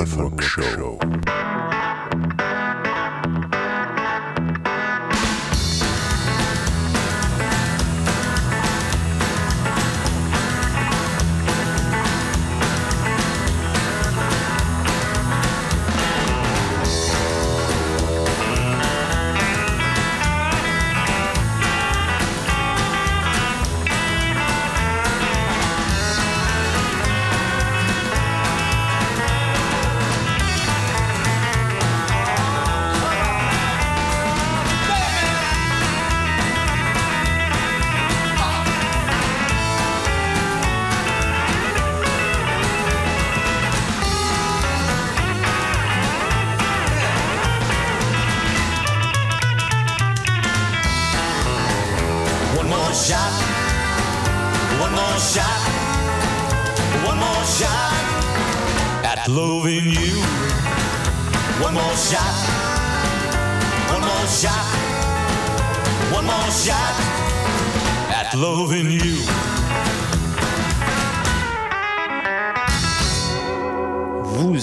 Unlock Show. Show.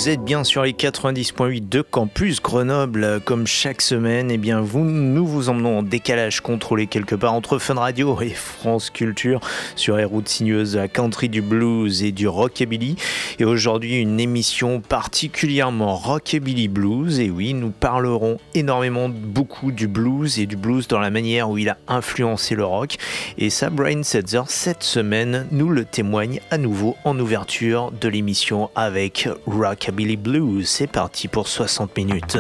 Êtes bien sur les 90.8 de Campus Grenoble. Comme chaque semaine, eh bien vous, nous vous emmenons en décalage contrôlé quelque part entre Fun Radio et France Culture sur les routes sinueuses à country du blues et du rockabilly. Et aujourd'hui, une émission particulièrement rockabilly blues. Et oui, nous parlerons énormément, beaucoup du blues et du blues dans la manière où il a influencé le rock. Et ça, Brian Setzer, cette semaine, nous le témoigne à nouveau en ouverture de l'émission avec Rockabilly Blues. C'est parti pour 60 minutes.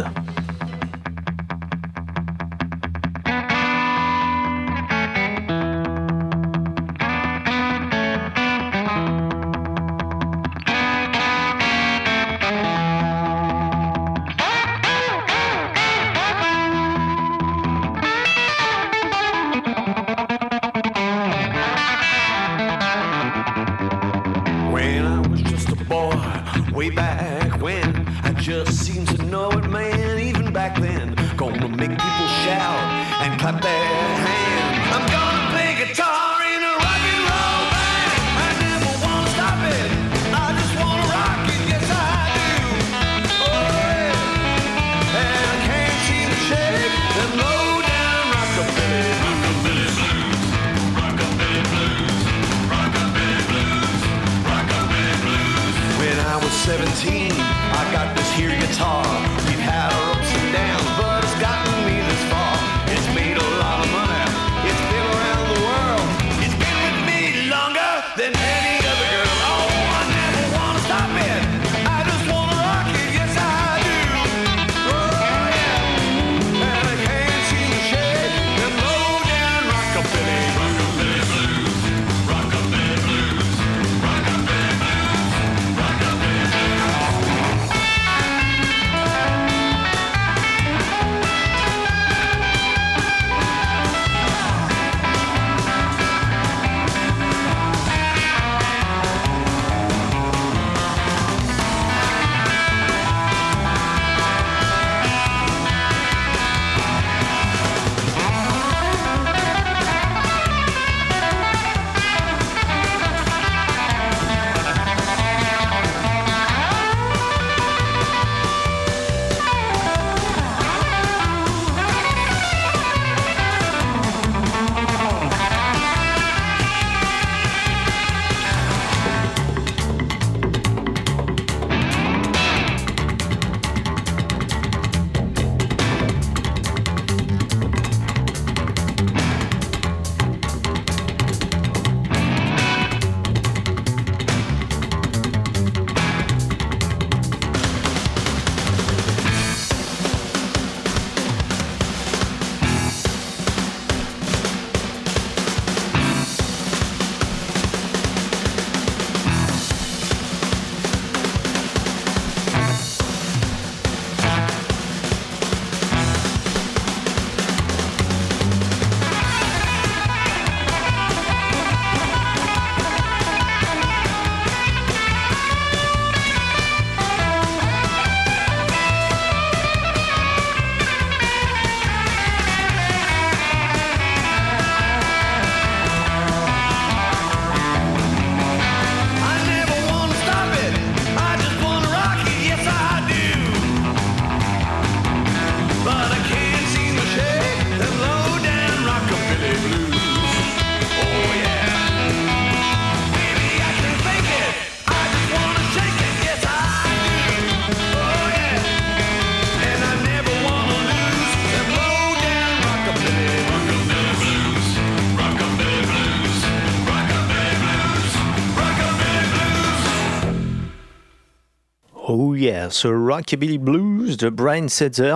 Oh yeah, ce Rockabilly Blues de Brian Setzer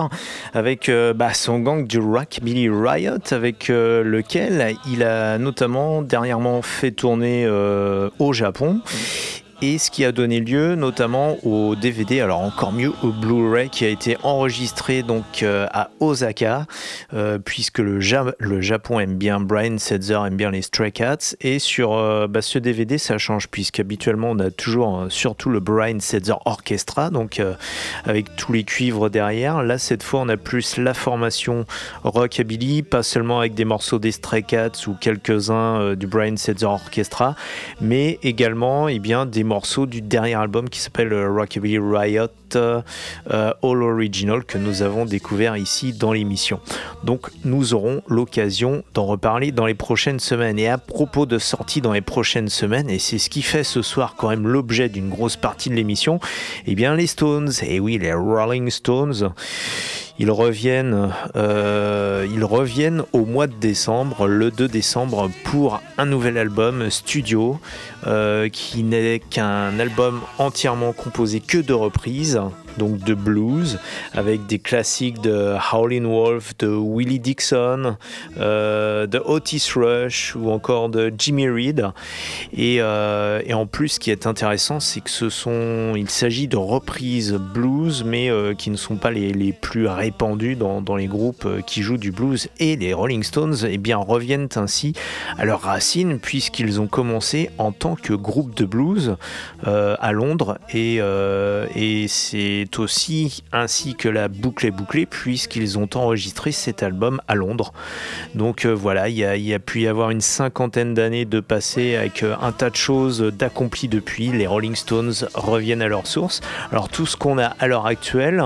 avec euh, bah, son gang du Rockabilly Riot avec euh, lequel il a notamment dernièrement fait tourner euh, au Japon et ce qui a donné lieu notamment au DVD, alors encore mieux au Blu-ray qui a été enregistré donc euh, à Osaka, euh, puisque le, Japon aime bien Brian Setzer, aime bien les Stray Cats, et sur euh, bah, ce DVD ça change puisqu'habituellement on a toujours surtout le Brian Setzer Orchestra, donc avec tous les cuivres derrière. Là cette fois on a plus la formation rockabilly, pas seulement avec des morceaux des Stray Cats ou quelques-uns du Brian Setzer Orchestra, mais également et eh bien des morceau du dernier album qui s'appelle euh, Rockabilly Riot euh, All Original que nous avons découvert ici dans l'émission. Donc nous aurons l'occasion d'en reparler dans les prochaines semaines. Et à propos de sorties dans les prochaines semaines, et c'est ce qui fait ce soir quand même l'objet d'une grosse partie de l'émission, eh bien les Stones, et oui les Rolling Stones, ils reviennent, euh, ils reviennent au mois de décembre, le 2 décembre, pour un nouvel album studio euh, qui n'est qu'un album entièrement composé que de reprises donc de blues, avec des classiques de Howlin' Wolf, de Willie Dixon, euh, de Otis Rush ou encore de Jimmy Reed. Euh, et, en plus, ce qui est intéressant, c'est que ce sont, il s'agit de reprises blues, mais euh, qui ne sont pas les, plus répandues dans, les groupes qui jouent du blues. Et les Rolling Stones eh bien, reviennent ainsi à leurs racines, puisqu'ils ont commencé en tant que groupe de blues à Londres. Et, et c'est aussi ainsi que la boucle est bouclée puisqu'ils ont enregistré cet album à Londres. Donc euh, voilà, il y, a, pu y avoir une cinquantaine d'années de passé avec euh, un tas de choses d'accomplies depuis. Les Rolling Stones reviennent à leur source. Alors tout ce qu'on a à l'heure actuelle,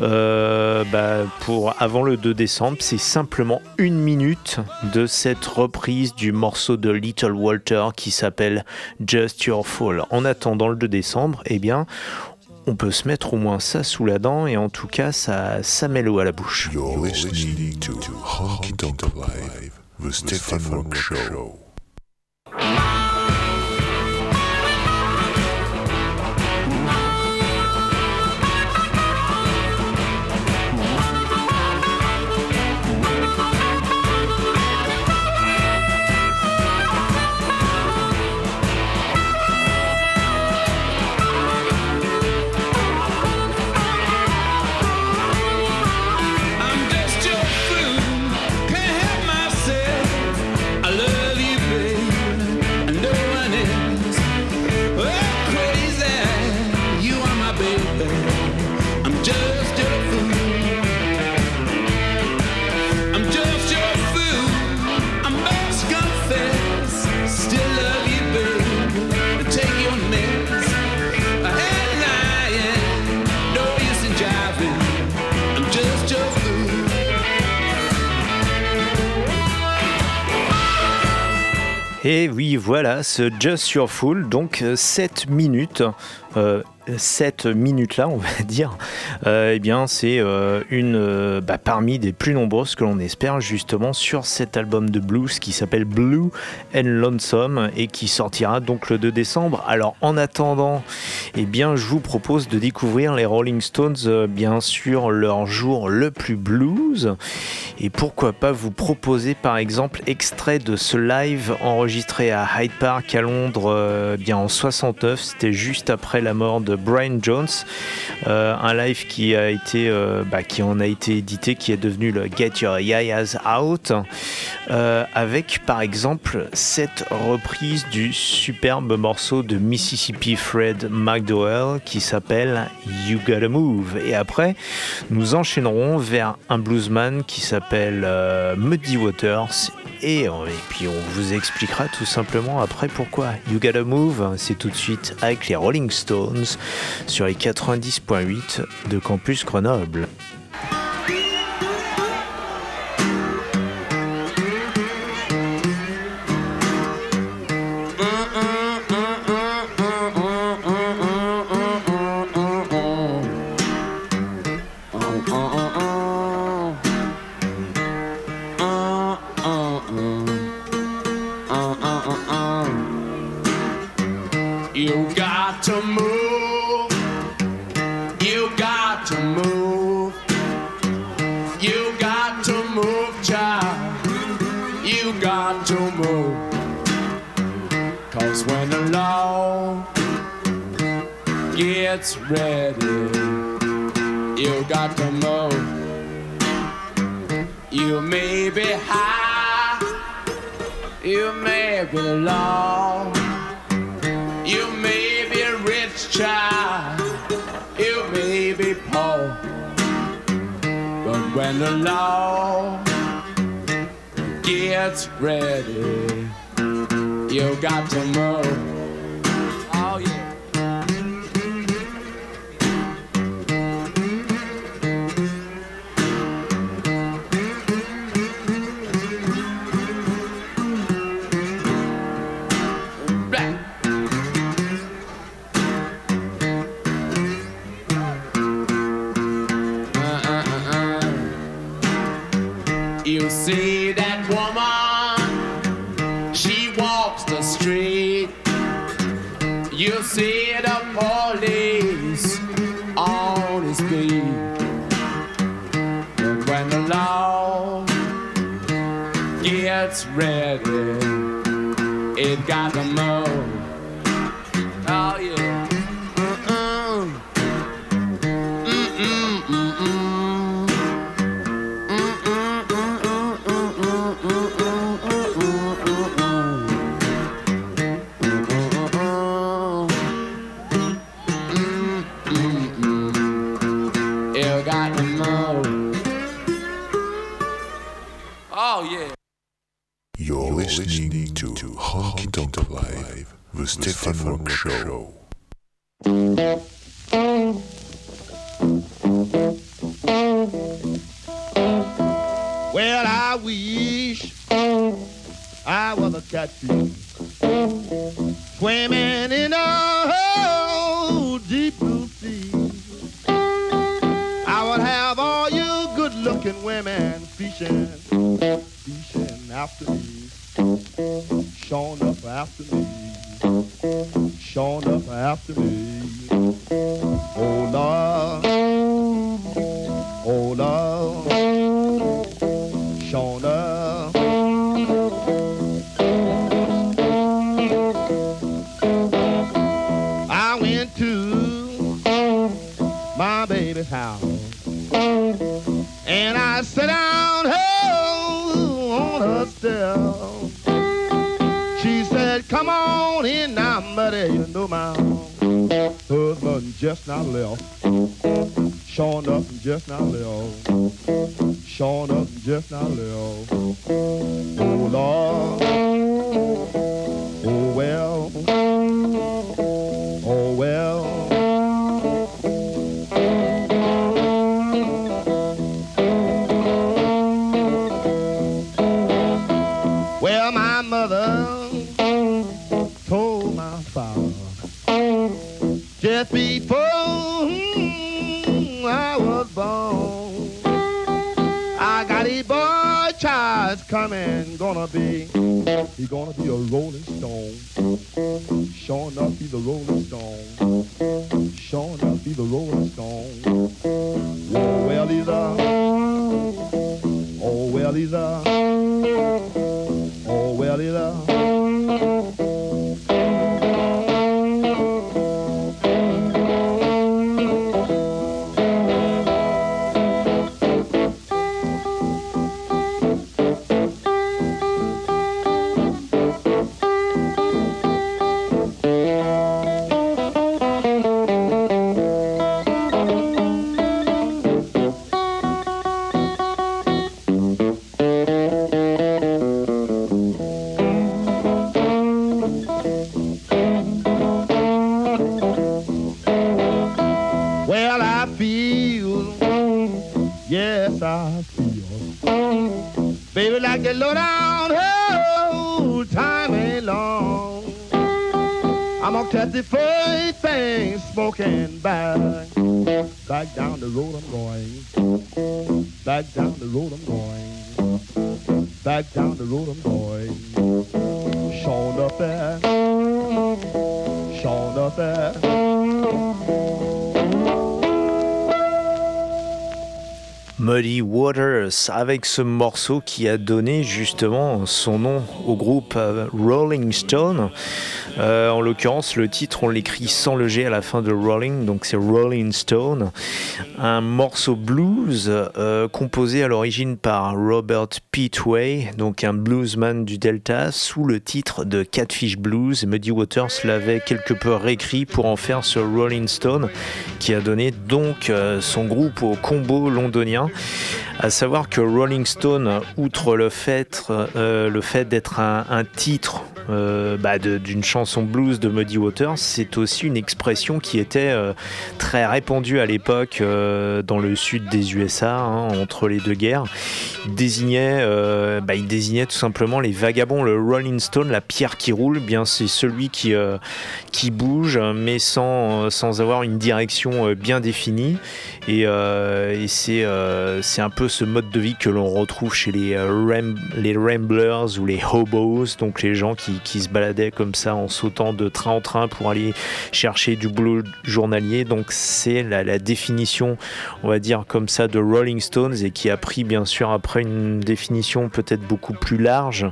euh, bah, pour avant le 2 décembre, c'est simplement une minute de cette reprise du morceau de Little Walter qui s'appelle Just Your Fall. En attendant le 2 décembre, eh bien, on peut se mettre au moins ça sous la dent et en tout cas ça, ça met l'eau à la bouche. You're listening to Honky Tonk Live, the Stephen Rock Show. Et oui, voilà, ce Just Your Fool, donc 7 euh, minutes. Euh, cette minute-là, on va dire, euh, eh bien, c'est euh, une euh, bah, parmi des plus nombreuses que l'on espère justement sur cet album de blues qui s'appelle Blue and Lonesome et qui sortira donc le 2 décembre. Alors, en attendant, eh bien, je vous propose de découvrir les Rolling Stones, bien sûr, leur jour le plus blues. Et pourquoi pas vous proposer, par exemple, extrait de ce live enregistré à Hyde Park à Londres, bien en 69. C'était juste après la mort de Brian Jones, euh, un live qui a été, euh, bah, qui en a été édité, qui est devenu le Get Your Yayas Out, euh, avec par exemple cette reprise du superbe morceau de Mississippi Fred McDowell qui s'appelle You Gotta Move. Et après, nous enchaînerons vers un bluesman qui s'appelle Muddy Waters et, et, puis on vous expliquera tout simplement après pourquoi. You Gotta Move, c'est tout de suite avec les Rolling Stones sur les 90.8 de Campus Grenoble. Gets ready, you got to move. You may be high, you may be low, you may be a rich child, you may be poor. But when the law gets ready, you got to move. red. Live, the Stefan Rock Show. Well, I wish I was a catfish swimming in a deep blue sea. I would have all you good-looking women fishing, fishing after me, showing up after me, showing up after me. Oh Lord, just now left. Showing up and just now left. Showing up and just now left. Oh Lord. Gonna be a rolling stone. Sure enough, be the rolling stone. Sure enough, be the rolling stone. Oh, well, he's a, oh, well, he's a, Avec ce morceau qui a donné justement son nom au groupe euh, Rolling Stone. Euh, en l'occurrence, le titre, on l'écrit sans le G à la fin de Rolling, donc c'est Rolling Stone. Un morceau blues euh, composé à l'origine par Robert Pitway, donc un bluesman du Delta, sous le titre de Catfish Blues. Muddy Waters l'avait quelque peu réécrit pour en faire ce Rolling Stone, qui a donné donc son groupe au combo londonien. À savoir que Rolling Stone, outre le fait, euh, fait d'être un, titre euh, bah d'une chanson blues de Muddy Waters, c'est aussi une expression qui était euh, très répandue à l'époque dans le sud des USA, hein, entre les deux guerres. Il désignait, bah, il désignait tout simplement les vagabonds, le Rolling Stone, la pierre qui roule. Eh bien, c'est celui qui qui bouge, mais sans sans avoir une direction bien définie. Et, et c'est un peu ce mode de vie que l'on retrouve chez les, les Ramblers ou les Hobos, donc les gens qui, se baladait comme ça en sautant de train en train pour aller chercher du boulot journalier. Donc c'est la, définition, on va dire comme ça, de Rolling Stones et qui a pris bien sûr après une définition peut-être beaucoup plus large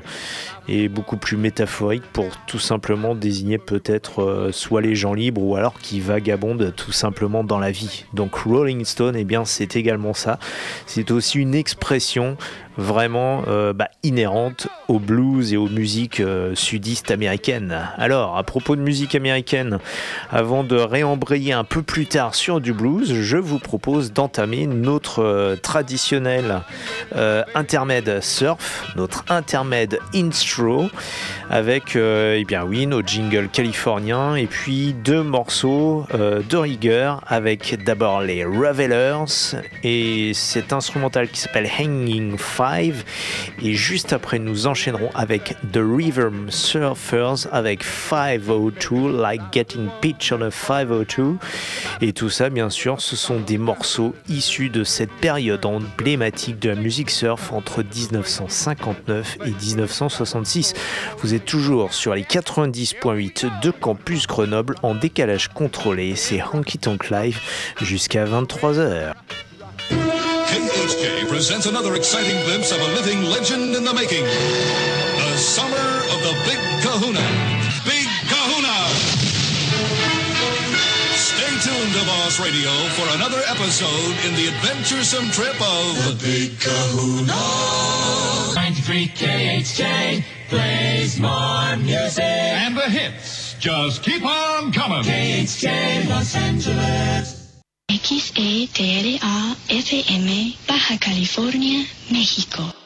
et beaucoup plus métaphorique pour tout simplement désigner peut-être euh, soit les gens libres ou alors qui vagabondent tout simplement dans la vie. Donc Rolling Stone, eh bien c'est également ça. C'est aussi une expression vraiment euh, bah, inhérente au blues et aux musiques euh, sudistes américaines. Alors, à propos de musique américaine, avant de réembrayer un peu plus tard sur du blues, je vous propose d'entamer notre euh, traditionnel intermède surf, notre intermède intro, avec, eh bien oui, nos jingles californiens, et puis deux morceaux de rigueur, avec d'abord les Revelers et cet instrumental qui s'appelle Hanging Fire et juste après, nous enchaînerons avec The River Surfers avec 502, Like Getting Pitch on a 502. Et tout ça, bien sûr, ce sont des morceaux issus de cette période emblématique de la musique surf entre 1959 et 1966. Vous êtes toujours sur les 90.8 de Campus Grenoble en décalage contrôlé. C'est Honky Tonk Live jusqu'à 23h. KHJ presents another exciting glimpse of a living legend in the making. The summer of the Big Kahuna. Big Kahuna! Stay tuned to Boss Radio for another episode in the adventuresome trip of The Big Kahuna. 93 KHJ plays more music. And the hits just keep on coming. KHJ Los Angeles. XETRA FM Baja California, México.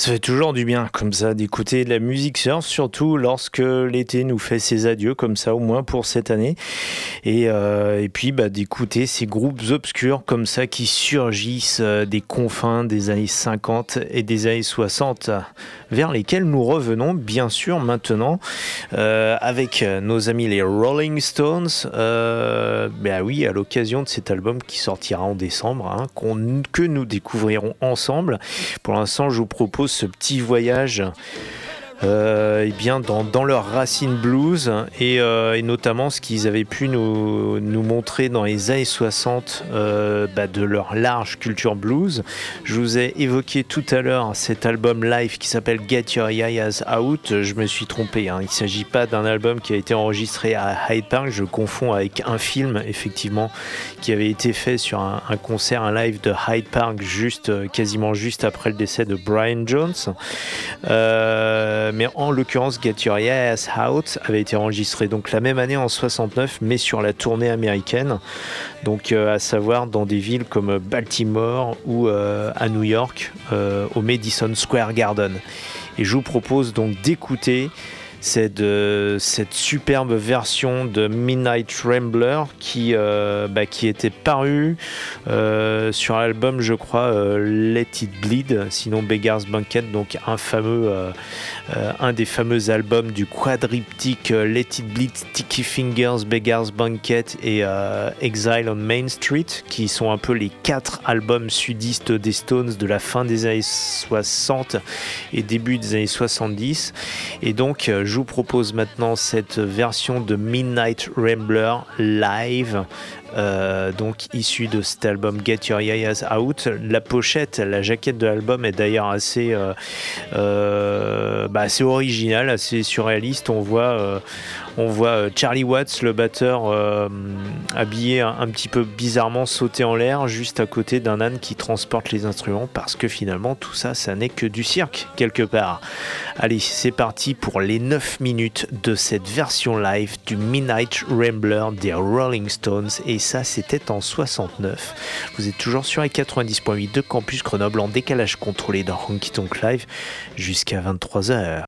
Ça fait toujours du bien comme ça d'écouter de la musique surf, surtout lorsque l'été nous fait ses adieux comme ça, au moins pour cette année. Et, euh, et puis bah, d'écouter ces groupes obscurs comme ça qui surgissent euh, des confins des années 50 et des années 60, vers lesquels nous revenons bien sûr maintenant euh, avec nos amis les Rolling Stones. Euh, bah oui, à l'occasion de cet album qui sortira en décembre, hein, que nous découvrirons ensemble. Pour l'instant, je vous propose ce petit voyage. Euh, eh bien dans, dans leurs racines blues et, euh, et notamment ce qu'ils avaient pu nous, montrer dans les années 60 euh, bah, de leur large culture blues. Je vous ai évoqué tout à l'heure cet album live qui s'appelle Get Your Yayas Out. Je me suis trompé, hein. il ne s'agit pas d'un album qui a été enregistré à Hyde Park, je confonds avec un film effectivement qui avait été fait sur un, concert, un live de Hyde Park juste, quasiment juste après le décès de Brian Jones. Mais en l'occurrence, Get Your Ass Out avait été enregistré donc la même année en 69, mais sur la tournée américaine. Donc, euh, à savoir dans des villes comme Baltimore ou euh, à New York, euh, au Madison Square Garden. Et je vous propose donc d'écouter cette, euh, cette superbe version de Midnight Rambler qui, euh, bah, était parue euh, sur l'album, je crois, euh, Let It Bleed, sinon Beggar's Banquet, donc un des fameux albums du quadriptyque Let It Bleed, Sticky Fingers, Beggar's Banquet et Exile on Main Street, qui sont un peu les quatre albums sudistes des Stones de la fin des années 60 et début des années 70. Et donc, je vous propose maintenant cette version de Midnight Rambler live. Euh, donc issue de cet album Get Your Yayas Out. La pochette, la jaquette de l'album est d'ailleurs assez, euh, euh, bah, assez originale, assez surréaliste. On voit, euh, on voit Charlie Watts, le batteur, habillé un, un petit peu bizarrement sauter en l'air juste à côté d'un âne qui transporte les instruments parce que finalement tout ça, ça n'est que du cirque quelque part. Allez, c'est parti pour les 9 minutes de cette version live du Midnight Rambler des Rolling Stones et ça c'était en 69. Vous êtes toujours sur les 90.8 de Campus Grenoble en décalage contrôlé dans Honky Tonk Live jusqu'à 23h.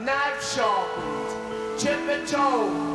Knife sharpened, chippy toe,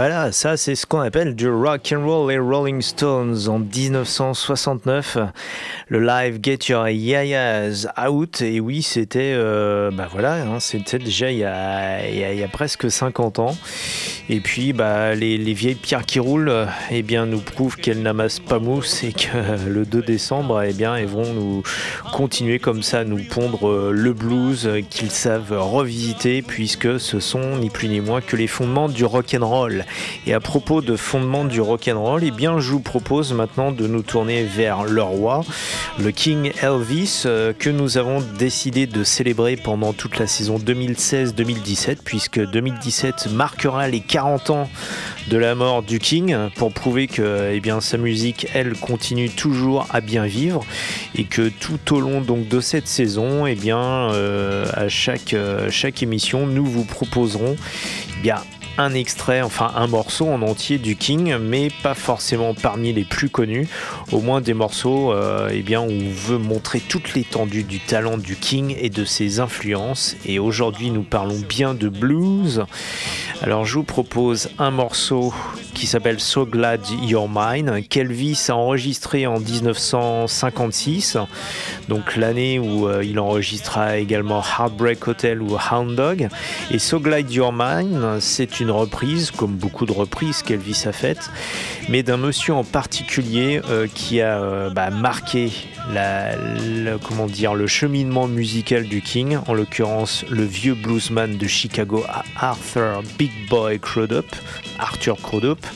Voilà, ça c'est ce qu'on appelle du rock and roll et Rolling Stones en 1969. Le live Get Your Yayas Out. Et oui, c'était, euh, bah voilà, hein, c'était déjà il y, a, il, y a, il y, a, presque 50 ans. Et puis, bah, les, les vieilles pierres qui roulent, eh bien, nous prouvent qu'elles n'amassent pas mousse et que le 2 décembre, eh bien, elles vont nous continuer comme ça à nous pondre le blues qu'ils savent revisiter puisque ce sont ni plus ni moins que les fondements du rock and roll. Et à propos de fondements du rock'n'roll, eh bien, je vous propose maintenant de nous tourner vers le roi, le King Elvis, euh, que nous avons décidé de célébrer pendant toute la saison 2016-2017, puisque 2017 marquera les 40 ans de la mort du King, pour prouver que eh sa musique, elle, continue toujours à bien vivre, et que tout au long donc, de cette saison, eh bien, euh, à chaque, euh, chaque émission, nous vous proposerons eh bien, un extrait, enfin un morceau en entier du King, mais pas forcément parmi les plus connus, au moins des morceaux euh, bien, où on veut montrer toute l'étendue du talent du King et de ses influences. Et aujourd'hui, nous parlons bien de blues. Alors, je vous propose un morceau qui s'appelle So Glad You're Mine, qu'Elvis a enregistré en 1956, donc l'année où euh, il enregistra également Heartbreak Hotel ou Hound Dog. Et So Glad You're Mine, c'est une reprise, comme beaucoup de reprises qu'Elvis a faites, mais d'un monsieur en particulier euh, qui a euh, bah, marqué la, comment le cheminement musical du King, en l'occurrence le vieux bluesman de Chicago Arthur Boy Arthur Crudup,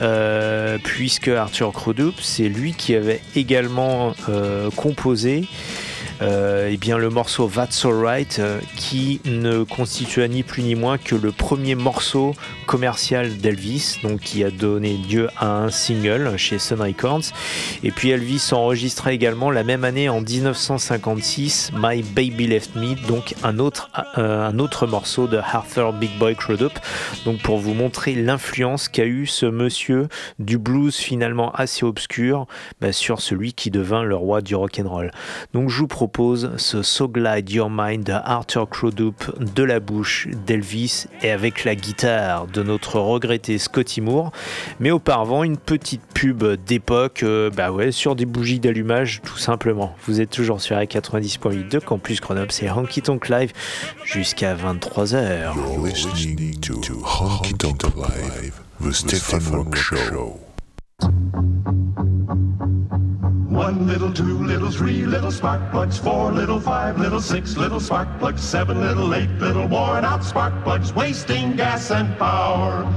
euh, puisque Arthur Crudup, c'est lui qui avait également euh, composé euh, eh bien le morceau That's Alright euh, qui ne constitua ni plus ni moins que le premier morceau commercial d'Elvis, donc qui a donné lieu à un single chez Sun Records. Et puis Elvis enregistra également la même année en 1956 My Baby Left Me, donc un autre, euh, un autre morceau de Arthur Big Boy Crudup, donc pour vous montrer l'influence qu'a eu ce monsieur du blues finalement assez obscur bah, sur celui qui devint le roi du rock and roll. Donc je vous propose ce So Glide Your Mind de Arthur Crudup de la bouche d'Elvis et avec la guitare de notre regretté Scotty Moore. Mais auparavant, une petite pub d'époque, euh, bah sur des bougies d'allumage tout simplement. Vous êtes toujours sur A90.8 de Campus Grenoble, c'est Honky Tonk Live jusqu'à 23h. You're listening to Honky Tonk Live, the Stefan Rock Show. One little, two little, three little spark plugs, four little, five little, six little spark plugs, seven little, eight little worn out spark plugs, wasting gas and power.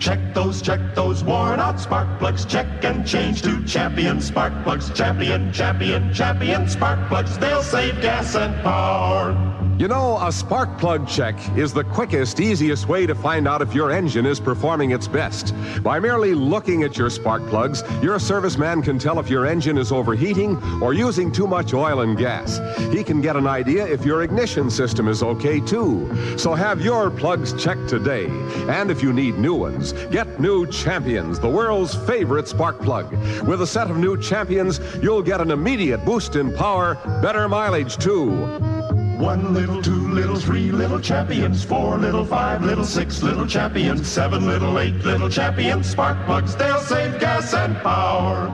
Check those, check those worn out spark plugs, check and change to champion spark plugs, champion, champion, champion spark plugs, they'll save gas and power. You know, a spark plug check is the quickest, easiest way to find out if your engine is performing its best. By merely looking at your spark plugs, your serviceman can tell if your engine is overheating or using too much oil and gas. He can get an idea if your ignition system is okay too. So have your plugs checked today. And if you need new ones, get new Champions, the world's favorite spark plug. With a set of new Champions, you'll get an immediate boost in power, better mileage too. One little, two little, three little champions, four little, five little, six little champions, seven little, eight little champions, spark plugs, they'll save gas and power.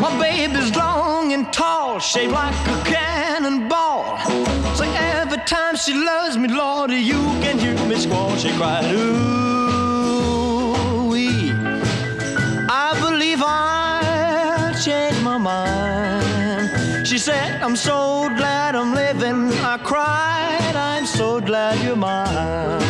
My baby's long and tall, shaped like a cannonball. So every time she loves me, Lord, you can hear me squall. She cried, ooh, She said, I'm so glad I'm living. I cried, I'm so glad you're mine.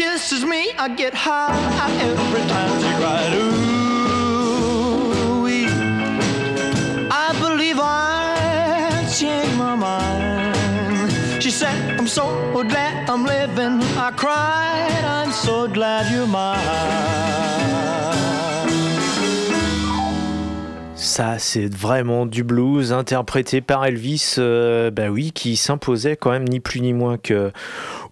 Kisses me, I get high every time she cried. Ooh, I believe I changed my mind. She said, I'm so glad I'm living. I cried, I'm so glad you're mine. Ça, c'est vraiment du blues interprété par Elvis, euh, bah oui, qui s'imposait quand même ni plus ni moins que,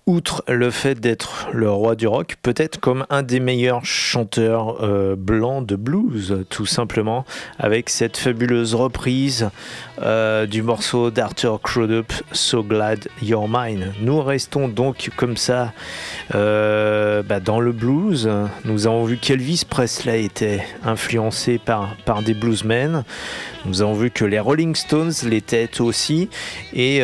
outre le fait d'être le roi du rock, peut-être comme un des meilleurs chanteurs euh, blancs de blues, tout simplement, avec cette fabuleuse reprise euh, du morceau d'Arthur Crudup, So Glad You're Mine. Nous restons donc comme ça euh, bah, dans le blues. Nous avons vu qu'Elvis Presley était influencé par, par des bluesmen. Nous avons vu que les Rolling Stones l'étaient aussi. Et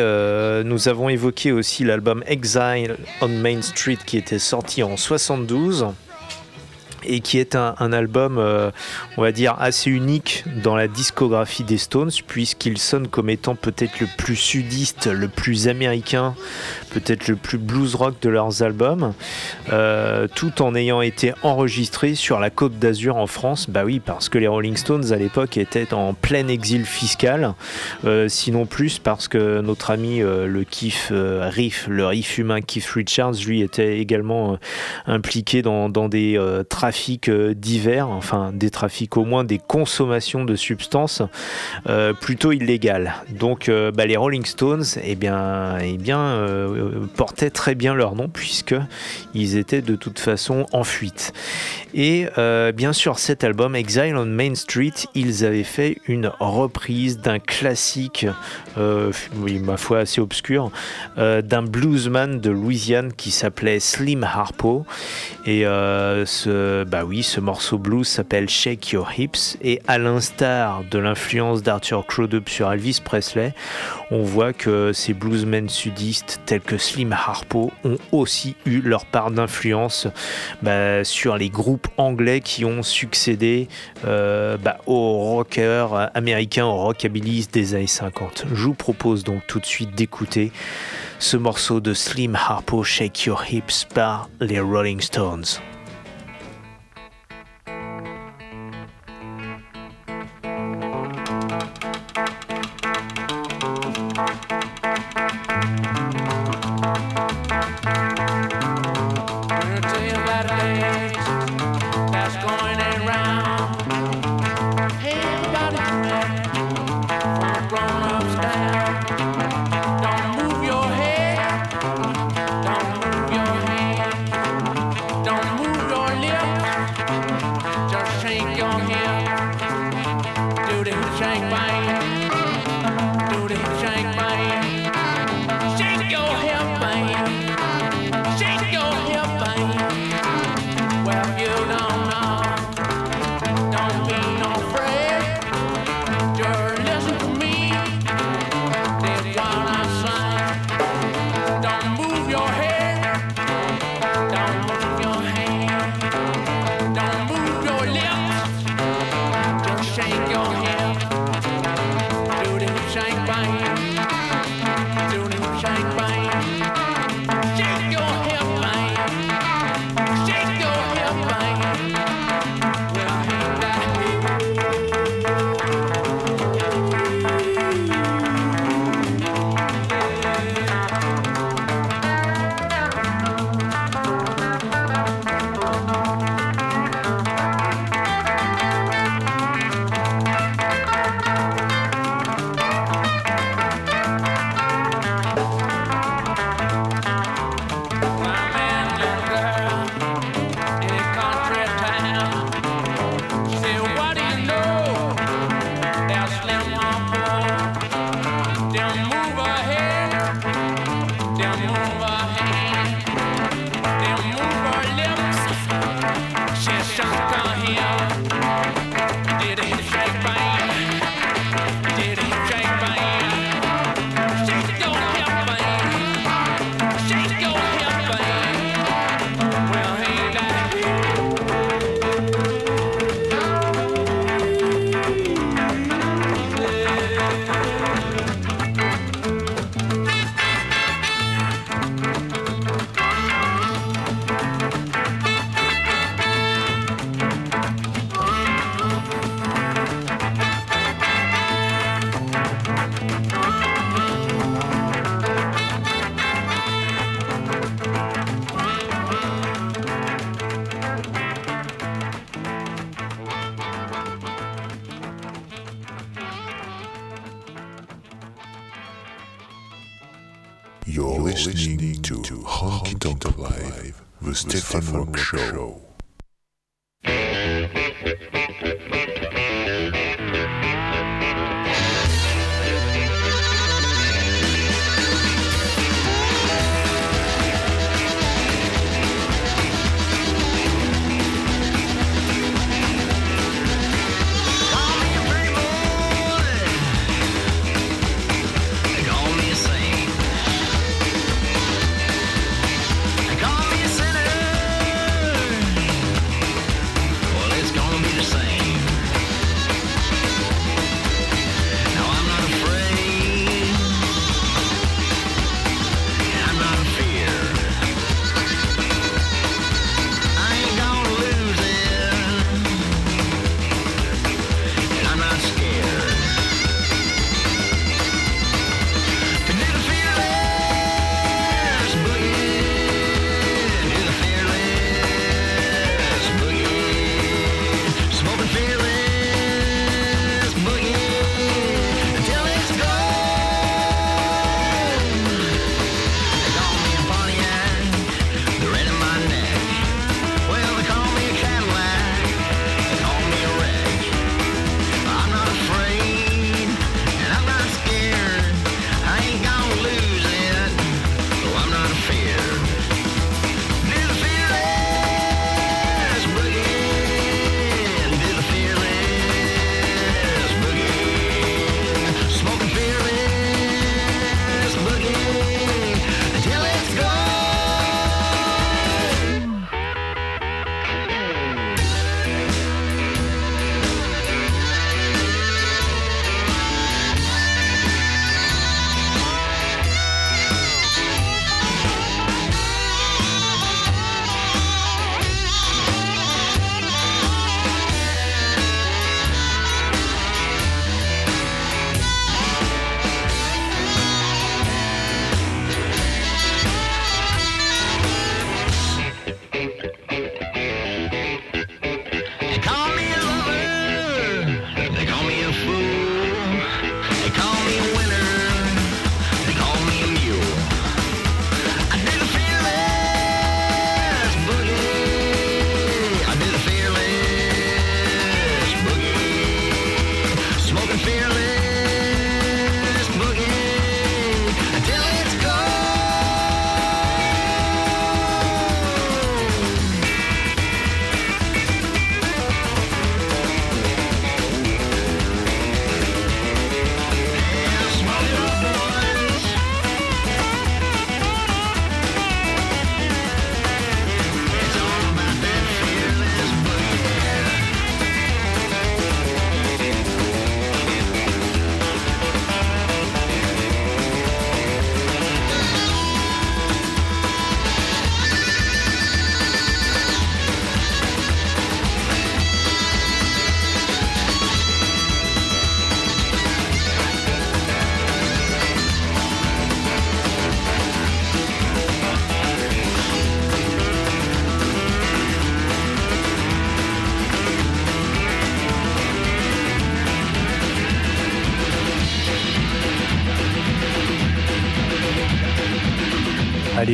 nous avons évoqué aussi l'album Exile on Main Street qui était sorti en 72. Et qui est un, album, euh, on va dire, assez unique dans la discographie des Stones, puisqu'il sonne comme étant peut-être le plus sudiste, le plus américain, peut-être le plus blues rock de leurs albums, euh, tout en ayant été enregistré sur la côte d'Azur en France. Bah oui, parce que les Rolling Stones à l'époque étaient en plein exil fiscal, euh, sinon plus parce que notre ami le euh, Riff, le Riff humain Keith Richards, lui était également impliqué dans, des euh, euh, divers, enfin des trafics au moins des consommations de substances euh, plutôt illégales. Donc euh, bah, les Rolling Stones, eh bien, eh bien portaient très bien leur nom puisque ils étaient de toute façon en fuite. Et bien sûr, cet album Exile on Main Street, ils avaient fait une reprise d'un classique, oui, ma foi assez obscur, d'un bluesman de Louisiane qui s'appelait Slim Harpo. Et ce, bah oui, ce morceau blues s'appelle Shake Your Hips. Et à l'instar de l'influence d'Arthur Crudup sur Elvis Presley, on voit que ces bluesmen sudistes tels que Slim Harpo ont aussi eu leur part d'influence bah, sur les groupes anglais qui ont succédé euh, bah, aux rockers américains, aux rockabilis des années 50. Je vous propose donc tout de suite d'écouter ce morceau de Slim Harpo Shake Your Hips par les Rolling Stones.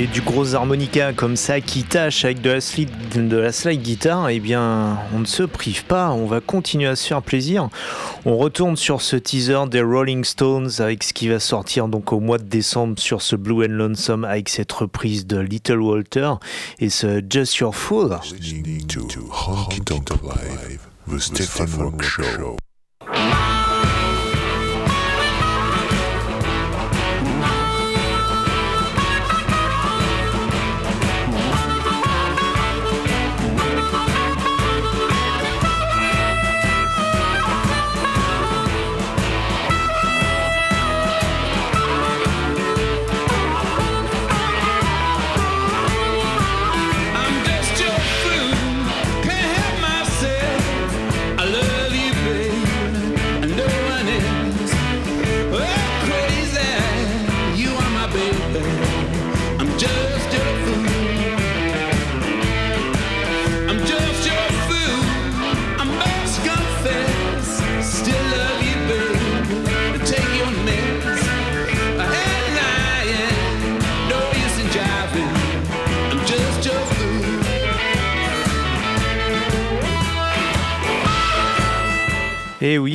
Du gros harmonica comme ça qui tâche avec de la, slide, de la slide guitare, eh bien, on ne se prive pas, on va continuer à se faire plaisir. On retourne sur ce teaser des Rolling Stones avec ce qui va sortir donc au mois de décembre sur ce Blue and Lonesome avec cette reprise de Little Walter et ce Just Your Fool.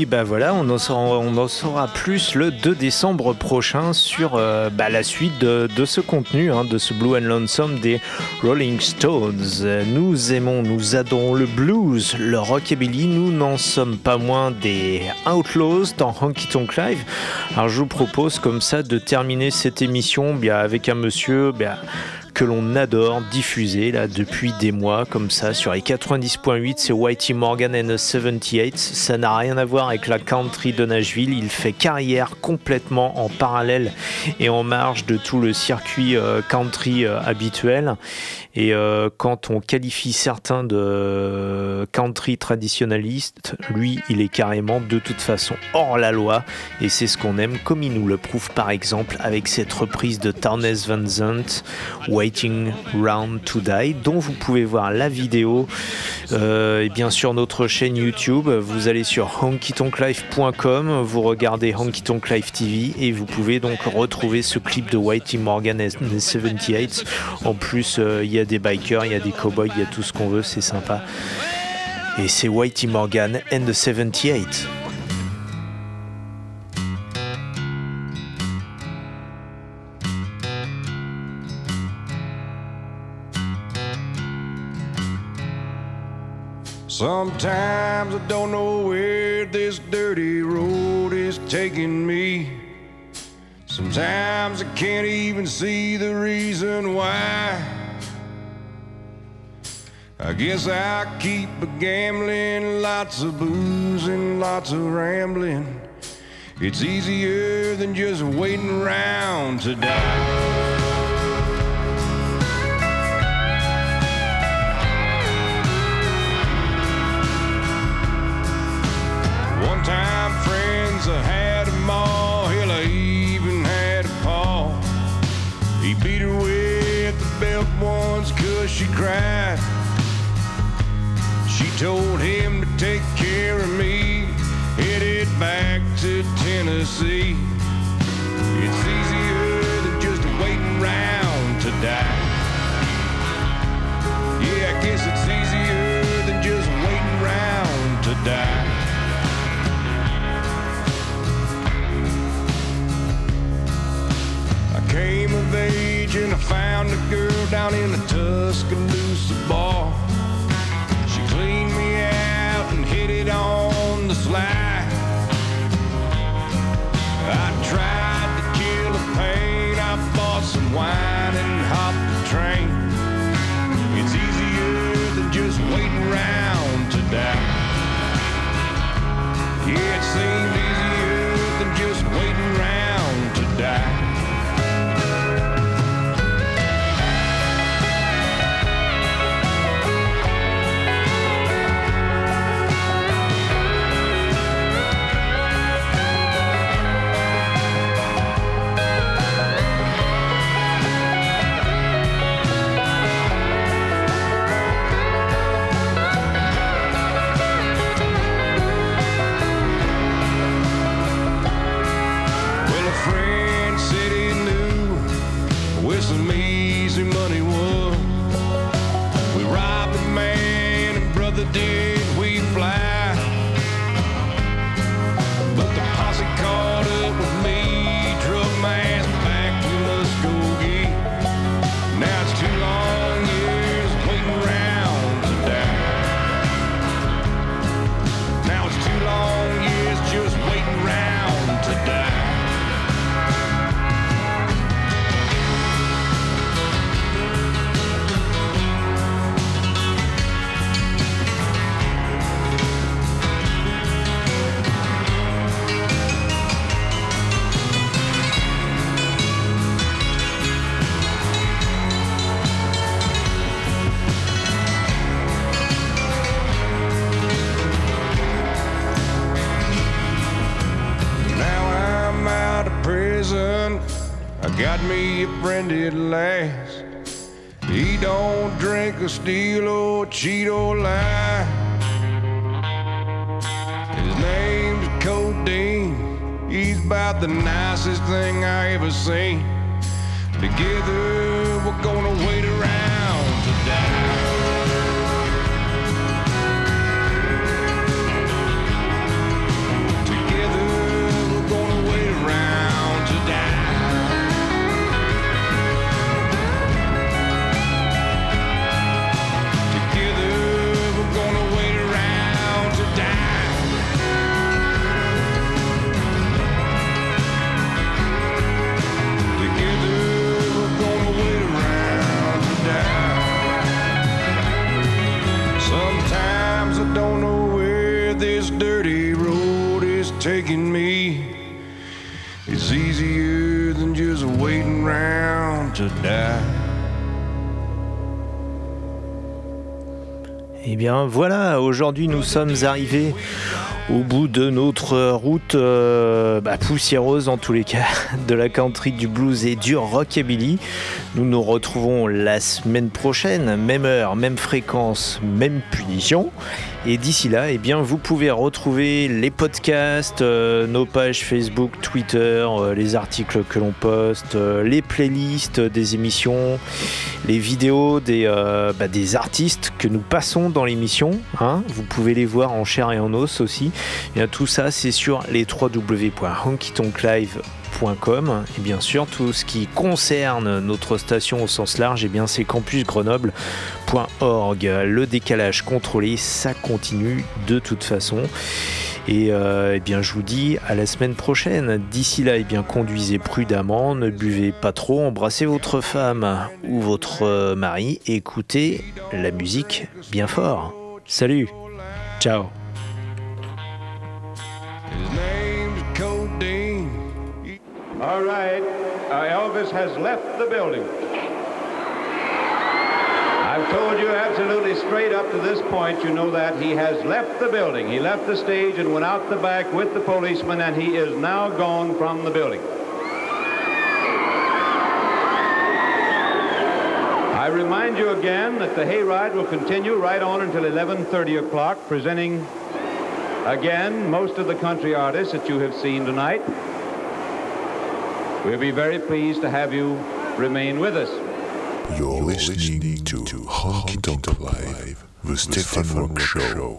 Oui, bah voilà, on en saura, plus le 2 décembre prochain sur euh, bah, la suite de, ce contenu, hein, de ce Blue and Lonesome des Rolling Stones. Nous aimons, nous adorons le blues, le rockabilly, nous n'en sommes pas moins des outlaws dans Honky Tonk Live. Alors je vous propose comme ça de terminer cette émission avec un monsieur que l'on adore diffuser là depuis des mois comme ça sur les 90.8 c'est Whitey Morgan and the 78 ça n'a rien à voir avec la country de Nashville. Il fait carrière complètement en parallèle et en marge de tout le circuit euh, country euh, habituel et euh, quand on qualifie certains de country traditionnalistes, lui, il est carrément de toute façon hors la loi. Et c'est ce qu'on aime, comme il nous le prouve par exemple avec cette reprise de Tarnes Van Zandt, Waiting Round to Die, dont vous pouvez voir la vidéo. euh, et bien sûr, notre chaîne YouTube. Vous allez sur honkytonklife.com, vous regardez Honky Life TV et vous pouvez donc retrouver ce clip de Whitey Morgan and the 78. En plus, euh, il y a des bikers, il y a des cowboys, il y a tout ce qu'on veut, c'est sympa. Et c'est Whitey Morgan and the 78. Sometimes I don't know where this dirty road is taking me. Sometimes I can't even see the reason why. I guess I keep a gambling, lots of booze and lots of rambling. It's easier than just waiting around to die. One time friends I had them all, hell I even had a paw. He beat her with the belt once cause she cried. Told him to take care of me, headed back to Tennessee. It's easier than just waiting around to die. Yeah, I guess it's easier than just waiting around to die. I came of age and I found a girl down in the waiting around aujourd'hui nous sommes arrivés au bout de notre route euh, bah, poussiéreuse en tous les cas de la country, du blues et du rockabilly. Nous nous retrouvons la semaine prochaine, même heure, même fréquence, même punition. Et d'ici là, eh bien, vous pouvez retrouver les podcasts, euh, nos pages Facebook, Twitter, euh, les articles que l'on poste, euh, les playlists des émissions, les vidéos des, bah, des artistes que nous passons dans l'émission. hein. Vous pouvez les voir en chair et en os aussi. Et bien, tout ça, c'est sur les www.honkytonklive.com et bien sûr tout ce qui concerne notre station au sens large et bien c'est le décalage contrôlé ça continue de toute façon. Et euh, eh bien je vous dis à la semaine prochaine. D'ici là eh bien conduisez prudemment ne buvez pas trop embrassez votre femme ou votre euh, mari écoutez la musique bien fort. Salut. Ciao. I've told you absolutely straight up to this point, you know that he has left the building. He left the stage and went out the back with the policeman, and he is now gone from the building. I remind you again that the hayride will continue right on until 11:30 o'clock, presenting again most of the country artists that you have seen tonight. We'll be very pleased to have you remain with us. You're listening to Honky Tonk Live, the Stefan Rock Show.